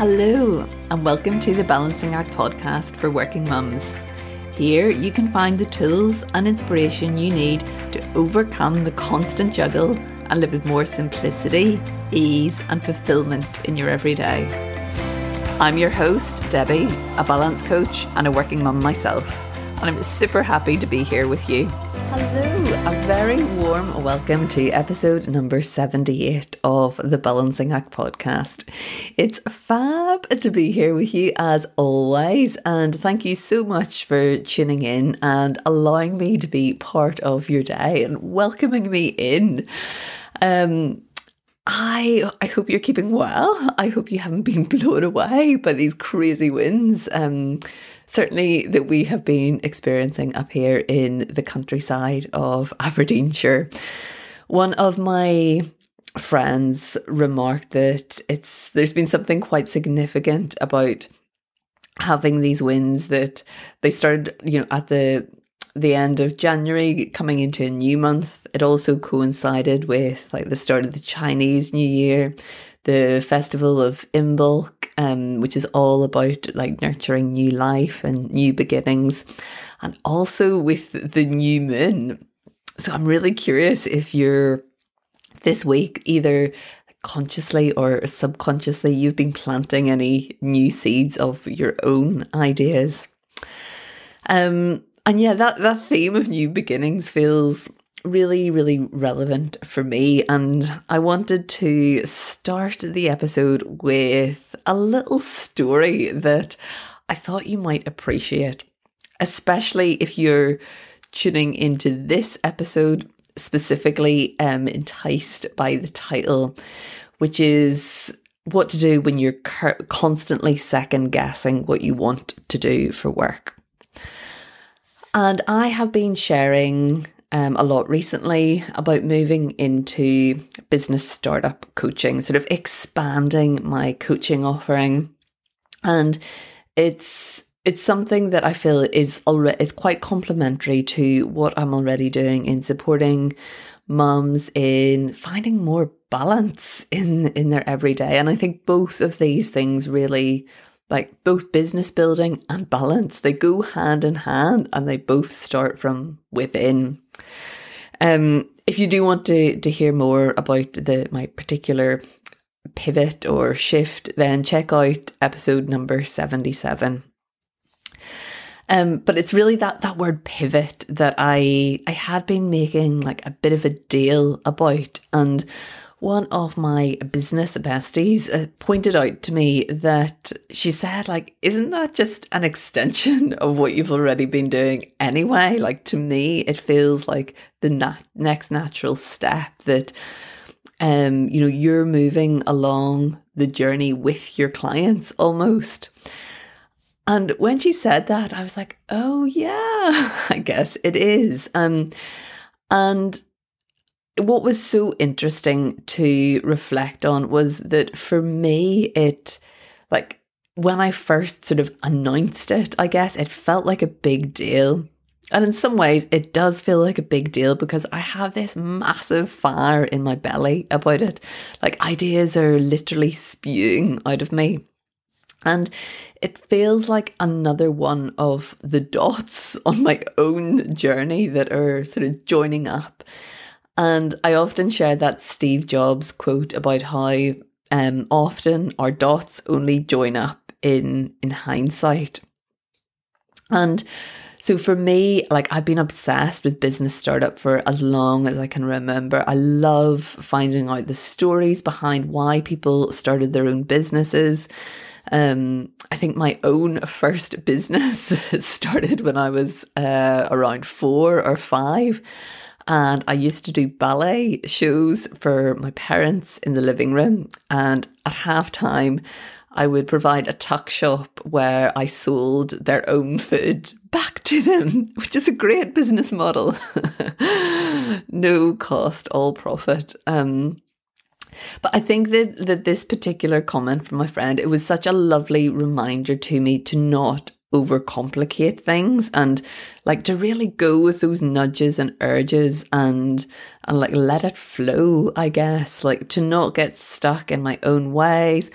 Hello, and welcome to the Balancing Act podcast for working mums. Here you can find the tools and inspiration you need to overcome the constant juggle and live with more simplicity, ease, and fulfillment in your everyday. I'm your host, Debbie, a balance coach and a working mum myself, and I'm super happy to be here with you. Hello, a very warm welcome to episode number 78 of the Balancing Act podcast. It's fab to be here with you as always, and thank you so much for tuning in and allowing me to be part of your day and welcoming me in. Um, I I hope you're keeping well. I hope you haven't been blown away by these crazy winds. Um, certainly that we have been experiencing up here in the countryside of Aberdeenshire. One of my friends remarked that it's there's been something quite significant about having these winds that they started, you know, at the the end of January, coming into a new month. It also coincided with like the start of the Chinese New Year, the festival of Imbolc, um, which is all about like nurturing new life and new beginnings, and also with the new moon. So I'm really curious if you're this week either consciously or subconsciously you've been planting any new seeds of your own ideas. Um, and yeah, that, that theme of new beginnings feels really, really relevant for me. And I wanted to start the episode with a little story that I thought you might appreciate, especially if you're tuning into this episode specifically um, enticed by the title, which is what to do when you're constantly second guessing what you want to do for work. And I have been sharing um, a lot recently about moving into business startup coaching, sort of expanding my coaching offering. And it's it's something that I feel is already is quite complementary to what I'm already doing in supporting mums in finding more balance in in their everyday. And I think both of these things really like both business building and balance, they go hand in hand and they both start from within. Um, if you do want to, to hear more about the my particular pivot or shift, then check out episode number 77. Um, but it's really that that word pivot that I I had been making like a bit of a deal about and one of my business besties uh, pointed out to me that she said, like, isn't that just an extension of what you've already been doing anyway? Like, to me, it feels like the nat- next natural step that, um, you know, you're moving along the journey with your clients almost. And when she said that, I was like, oh, yeah, I guess it is. Um, and what was so interesting to reflect on was that for me, it like when I first sort of announced it, I guess it felt like a big deal. And in some ways, it does feel like a big deal because I have this massive fire in my belly about it. Like ideas are literally spewing out of me. And it feels like another one of the dots on my own journey that are sort of joining up. And I often share that Steve Jobs quote about how um, often our dots only join up in in hindsight. And so for me, like I've been obsessed with business startup for as long as I can remember. I love finding out the stories behind why people started their own businesses. Um, I think my own first business started when I was uh, around four or five. And I used to do ballet shows for my parents in the living room. And at halftime, I would provide a tuck shop where I sold their own food back to them, which is a great business model. no cost, all profit. Um, but I think that, that this particular comment from my friend, it was such a lovely reminder to me to not overcomplicate things and like to really go with those nudges and urges and and like let it flow i guess like to not get stuck in my own ways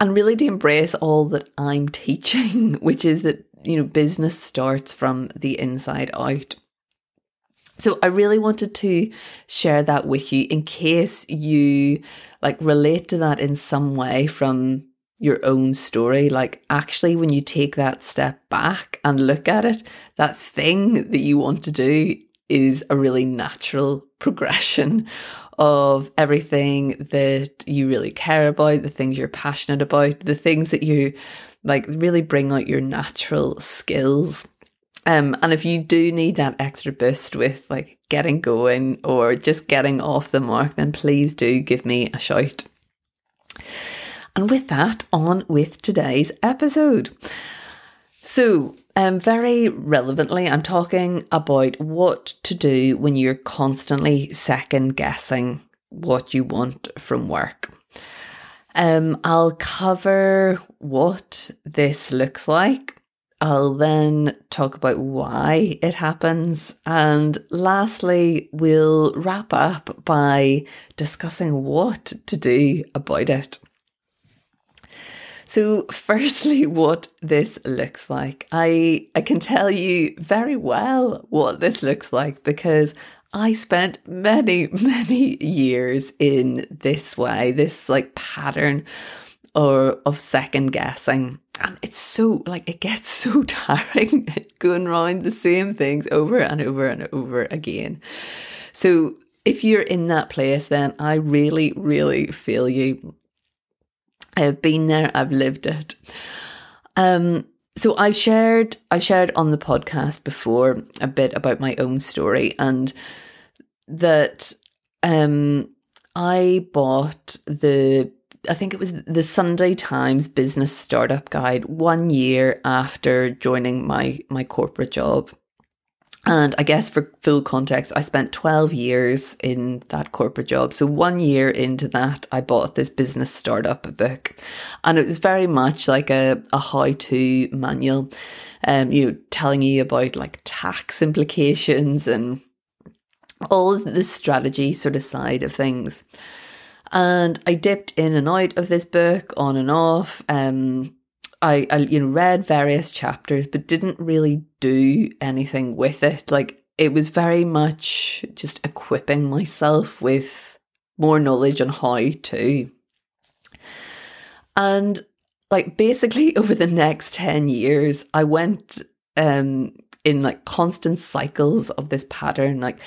and really to embrace all that I'm teaching, which is that, you know, business starts from the inside out. So I really wanted to share that with you in case you like relate to that in some way from your own story. Like actually when you take that step back and look at it, that thing that you want to do is a really natural progression of everything that you really care about, the things you're passionate about, the things that you like really bring out your natural skills. Um, and if you do need that extra boost with like getting going or just getting off the mark, then please do give me a shout. And with that, on with today's episode. So, um, very relevantly, I'm talking about what to do when you're constantly second guessing what you want from work. Um, I'll cover what this looks like. I'll then talk about why it happens. And lastly, we'll wrap up by discussing what to do about it. So, firstly, what this looks like. I, I can tell you very well what this looks like because I spent many, many years in this way, this like pattern or of second guessing. And it's so like it gets so tiring going around the same things over and over and over again. So if you're in that place, then I really, really feel you. I've been there, I've lived it. Um, so I've shared I shared on the podcast before a bit about my own story and that um I bought the I think it was the Sunday Times business startup guide one year after joining my my corporate job. And I guess for full context, I spent 12 years in that corporate job. So one year into that, I bought this business startup book. And it was very much like a, a how to manual, um, you know, telling you about like tax implications and all the strategy sort of side of things. And I dipped in and out of this book on and off. Um, I, I you know read various chapters but didn't really do anything with it. Like it was very much just equipping myself with more knowledge on how to. And like basically over the next 10 years i went um in like constant cycles of this pattern. Like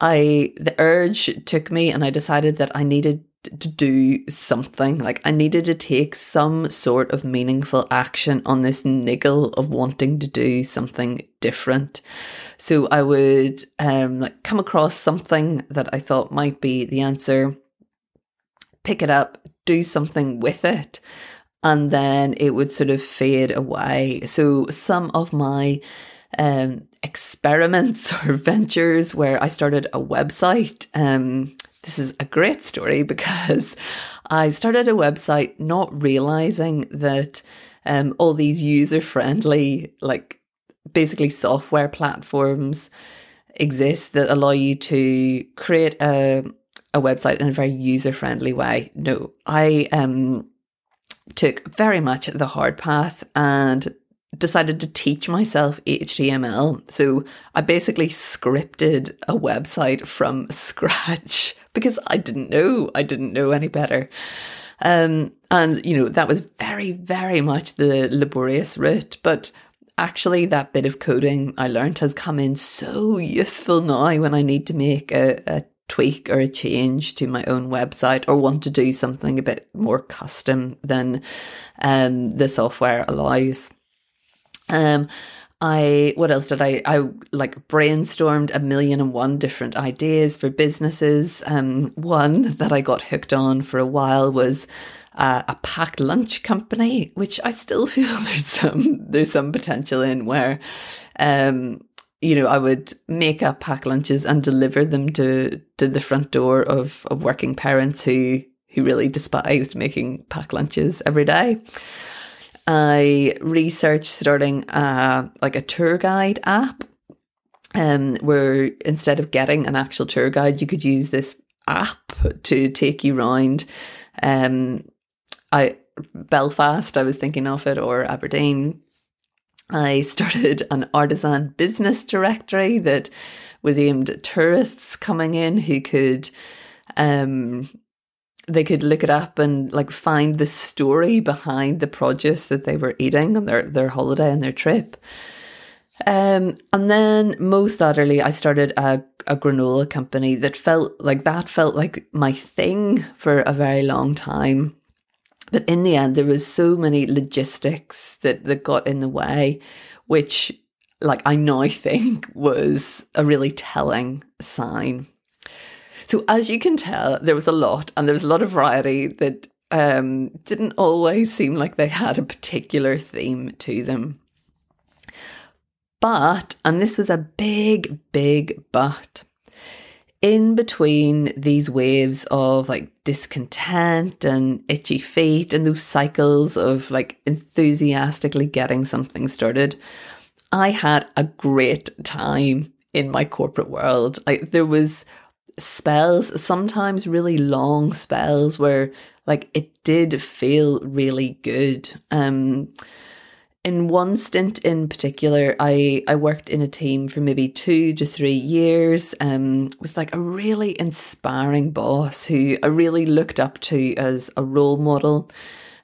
i the urge took me and i decided that i needed to do something. Like I needed to take some sort of meaningful action on this niggle of wanting to do something different. So I would um like come across something that I thought might be the answer, pick it up, do something with it, and then it would sort of fade away. So some of my um experiments or ventures where I started a website um this is a great story because I started a website not realizing that um, all these user friendly, like basically software platforms exist that allow you to create a, a website in a very user friendly way. No, I um, took very much the hard path and decided to teach myself HTML. So I basically scripted a website from scratch because I didn't know. I didn't know any better. Um, and, you know, that was very, very much the laborious route. But actually, that bit of coding I learned has come in so useful now when I need to make a, a tweak or a change to my own website or want to do something a bit more custom than um, the software allows. Um, I what else did I I like brainstormed a million and one different ideas for businesses. Um, one that I got hooked on for a while was uh, a packed lunch company, which I still feel there's some there's some potential in where, um, you know, I would make up packed lunches and deliver them to to the front door of of working parents who who really despised making packed lunches every day. I researched starting a, like a tour guide app um, where instead of getting an actual tour guide, you could use this app to take you around. Um, I Belfast, I was thinking of it, or Aberdeen. I started an artisan business directory that was aimed at tourists coming in who could um, they could look it up and like find the story behind the produce that they were eating on their, their holiday and their trip. Um, and then most utterly, I started a, a granola company that felt like that felt like my thing for a very long time. But in the end, there was so many logistics that, that got in the way, which like I now think was a really telling sign. So as you can tell, there was a lot and there was a lot of variety that um, didn't always seem like they had a particular theme to them. But, and this was a big, big but, in between these waves of like discontent and itchy feet and those cycles of like enthusiastically getting something started, I had a great time in my corporate world. Like there was spells, sometimes really long spells where like it did feel really good. Um in one stint in particular, I, I worked in a team for maybe two to three years um, with like a really inspiring boss who I really looked up to as a role model.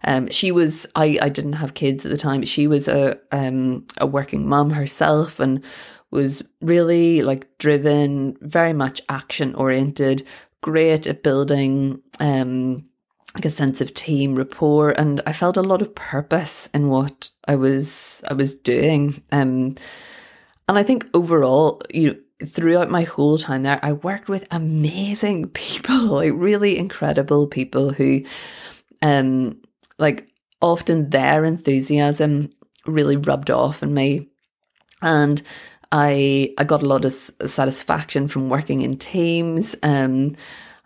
Um, she was I, I didn't have kids at the time. She was a um, a working mum herself and was really like driven, very much action oriented, great at building um, like a sense of team rapport and I felt a lot of purpose in what I was I was doing. Um and I think overall, you know, throughout my whole time there, I worked with amazing people, like really incredible people who um like often their enthusiasm really rubbed off on me. And I I got a lot of satisfaction from working in teams. Um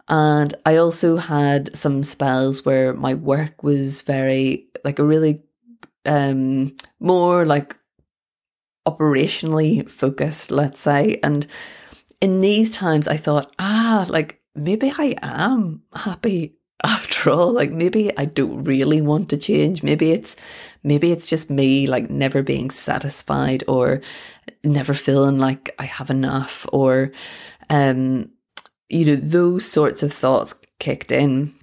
and I also had some spells where my work was very, like a really, um, more like operationally focused, let's say. And in these times, I thought, ah, like maybe I am happy after all. Like maybe I don't really want to change. Maybe it's, maybe it's just me like never being satisfied or never feeling like I have enough or, um, you know, those sorts of thoughts kicked in.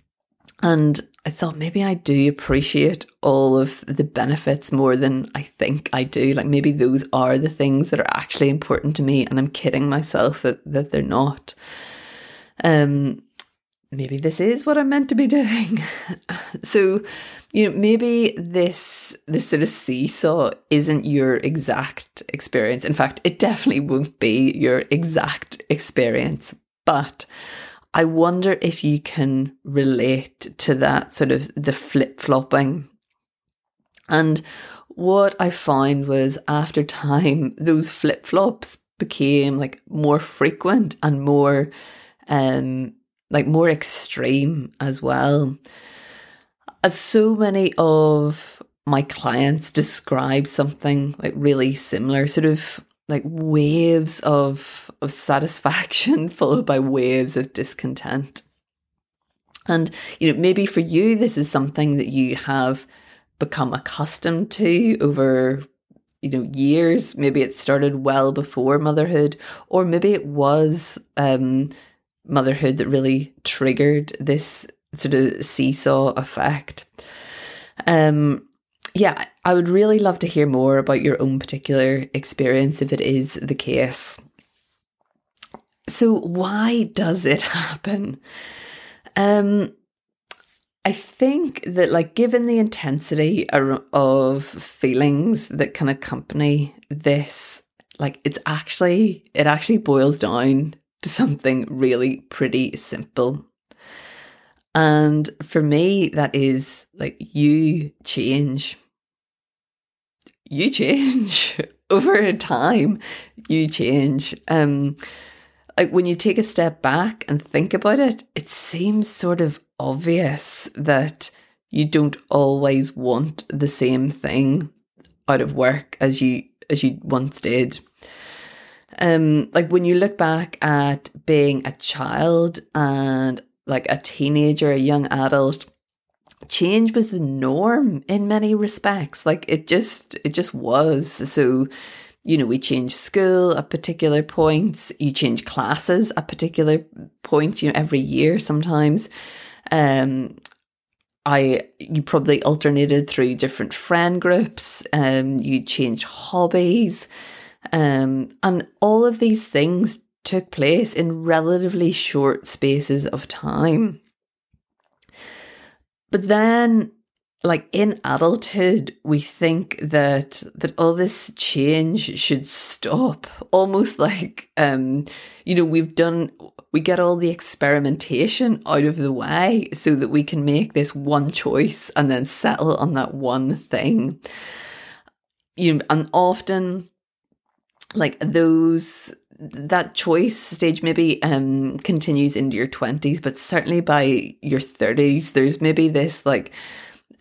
And I thought maybe I do appreciate all of the benefits more than I think I do. Like maybe those are the things that are actually important to me, and I'm kidding myself that, that they're not. Um, maybe this is what I'm meant to be doing. so, you know, maybe this this sort of seesaw isn't your exact experience. In fact, it definitely won't be your exact experience. But I wonder if you can relate to that sort of the flip flopping. And what I found was after time, those flip flops became like more frequent and more, um, like more extreme as well. As so many of my clients describe something like really similar, sort of like waves of of satisfaction followed by waves of discontent. And you know, maybe for you this is something that you have become accustomed to over you know years maybe it started well before motherhood or maybe it was um motherhood that really triggered this sort of seesaw effect um yeah, I would really love to hear more about your own particular experience if it is the case. So, why does it happen? Um, I think that, like, given the intensity of feelings that can accompany this, like, it's actually, it actually boils down to something really pretty simple. And for me, that is like you change you change over time. You change. Um, like when you take a step back and think about it, it seems sort of obvious that you don't always want the same thing out of work as you as you once did. Um, like when you look back at being a child and like a teenager, a young adult, change was the norm in many respects. Like it just, it just was. So, you know, we change school at particular points, you change classes at particular points, you know, every year sometimes. Um, I you probably alternated through different friend groups, um, you change hobbies, um, and all of these things took place in relatively short spaces of time. But then like in adulthood we think that that all this change should stop almost like um you know we've done we get all the experimentation out of the way so that we can make this one choice and then settle on that one thing you know and often like those that choice stage maybe um continues into your 20s but certainly by your 30s there's maybe this like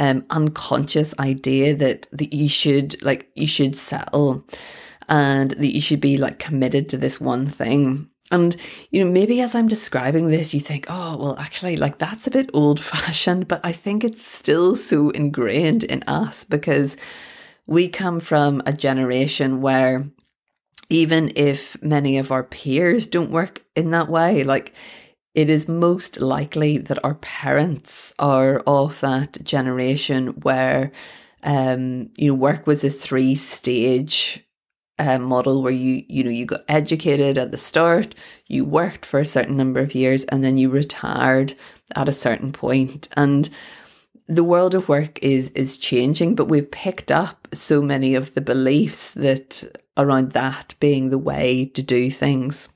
um unconscious idea that that you should like you should settle and that you should be like committed to this one thing. And you know maybe as i'm describing this you think oh well actually like that's a bit old fashioned but i think it's still so ingrained in us because we come from a generation where even if many of our peers don't work in that way, like it is most likely that our parents are of that generation where um, you know work was a three stage uh, model where you you know you got educated at the start, you worked for a certain number of years, and then you retired at a certain point, and the world of work is is changing, but we've picked up so many of the beliefs that around that being the way to do things.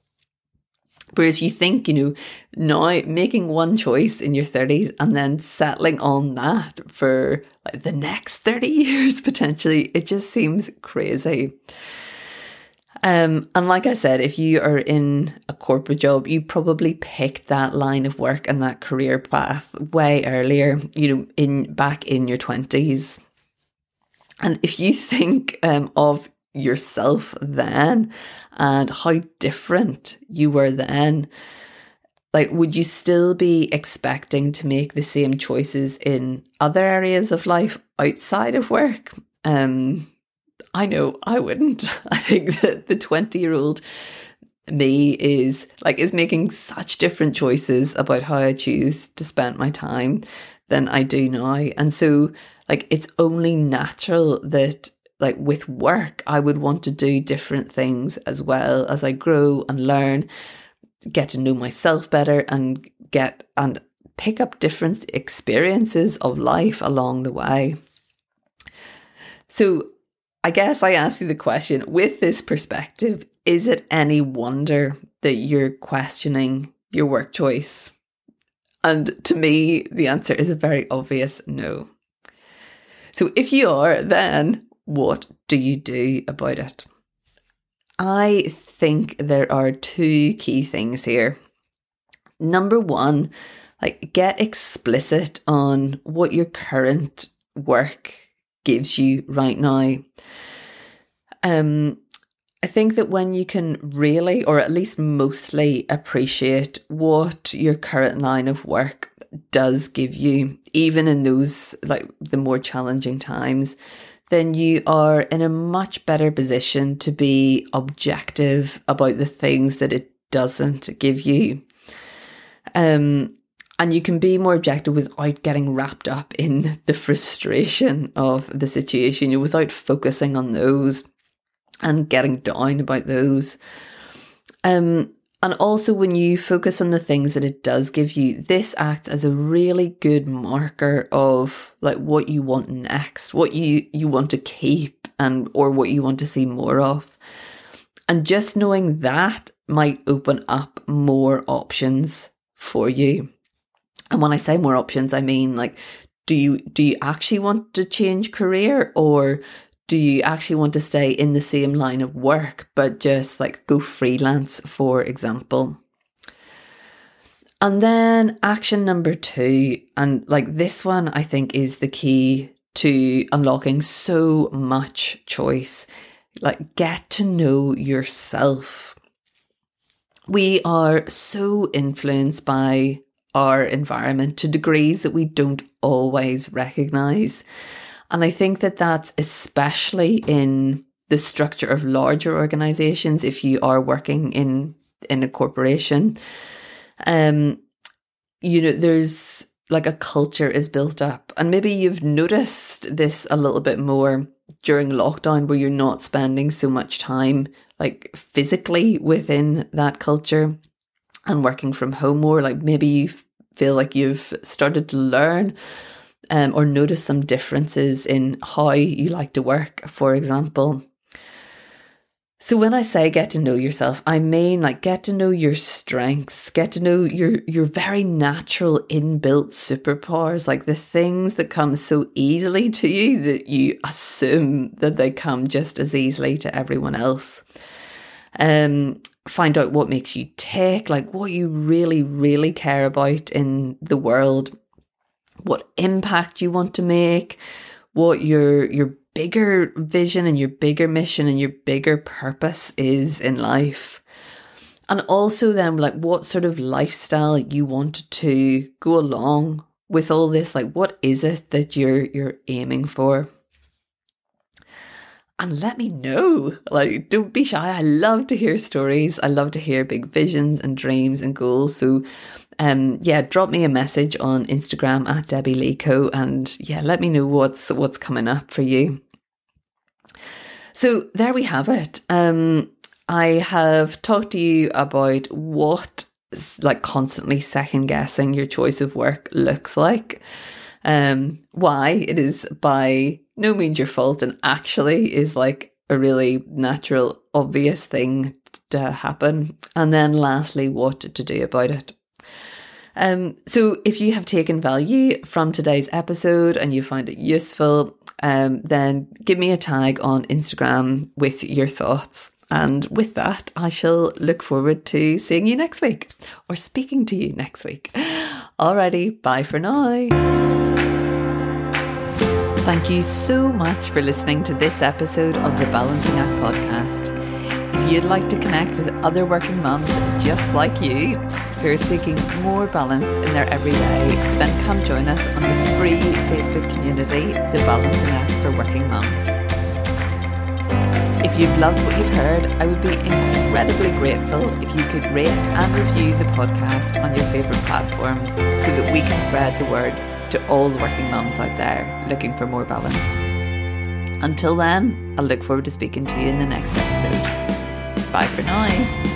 Whereas you think, you know, now making one choice in your 30s and then settling on that for like the next 30 years potentially, it just seems crazy. Um, and like I said, if you are in a corporate job, you probably picked that line of work and that career path way earlier, you know, in back in your 20s. And if you think um, of yourself then and how different you were then, like, would you still be expecting to make the same choices in other areas of life outside of work? Um, I know I wouldn't. I think that the 20 year old me is like is making such different choices about how I choose to spend my time than I do now. And so like it's only natural that like with work I would want to do different things as well as I grow and learn, get to know myself better and get and pick up different experiences of life along the way. So I guess I ask you the question with this perspective, is it any wonder that you're questioning your work choice? And to me, the answer is a very obvious no. So if you are, then what do you do about it? I think there are two key things here. Number one, like get explicit on what your current work gives you right now. Um, I think that when you can really, or at least mostly, appreciate what your current line of work does give you, even in those like the more challenging times, then you are in a much better position to be objective about the things that it doesn't give you. Um, and you can be more objective without getting wrapped up in the frustration of the situation, without focusing on those and getting down about those. Um, and also, when you focus on the things that it does give you, this acts as a really good marker of like what you want next, what you, you want to keep and or what you want to see more of. And just knowing that might open up more options for you. And when I say more options, I mean like, do you do you actually want to change career or do you actually want to stay in the same line of work but just like go freelance for example? And then action number 2 and like this one I think is the key to unlocking so much choice. Like get to know yourself. We are so influenced by our environment to degrees that we don't always recognize. And I think that that's especially in the structure of larger organizations if you are working in in a corporation. Um you know there's like a culture is built up and maybe you've noticed this a little bit more during lockdown where you're not spending so much time like physically within that culture and working from home more like maybe you feel like you've started to learn um, or notice some differences in how you like to work for example so when I say get to know yourself, I mean like get to know your strengths, get to know your your very natural inbuilt superpowers, like the things that come so easily to you that you assume that they come just as easily to everyone else. Um find out what makes you tick, like what you really really care about in the world, what impact you want to make, what your your bigger vision and your bigger mission and your bigger purpose is in life. And also then like what sort of lifestyle you want to go along with all this like what is it that you're you're aiming for? And let me know. Like don't be shy. I love to hear stories. I love to hear big visions and dreams and goals. So um, yeah, drop me a message on Instagram at Debbie Leco and yeah, let me know what's what's coming up for you. So there we have it. Um, I have talked to you about what like constantly second guessing your choice of work looks like. Um, why it is by no means your fault and actually is like a really natural, obvious thing to happen. And then lastly, what to do about it. Um, so if you have taken value from today's episode and you find it useful, um, then give me a tag on Instagram with your thoughts. And with that, I shall look forward to seeing you next week or speaking to you next week. Alrighty, bye for now. Thank you so much for listening to this episode of the Balancing Act podcast. If you'd like to connect with other working mums just like you who are seeking more balance in their everyday, then come join us on the free Facebook community, The Balancing Act for Working Mums. If you've loved what you've heard, I would be incredibly grateful if you could rate and review the podcast on your favourite platform so that we can spread the word to all the working mums out there looking for more balance. Until then, I'll look forward to speaking to you in the next episode. Bye for now.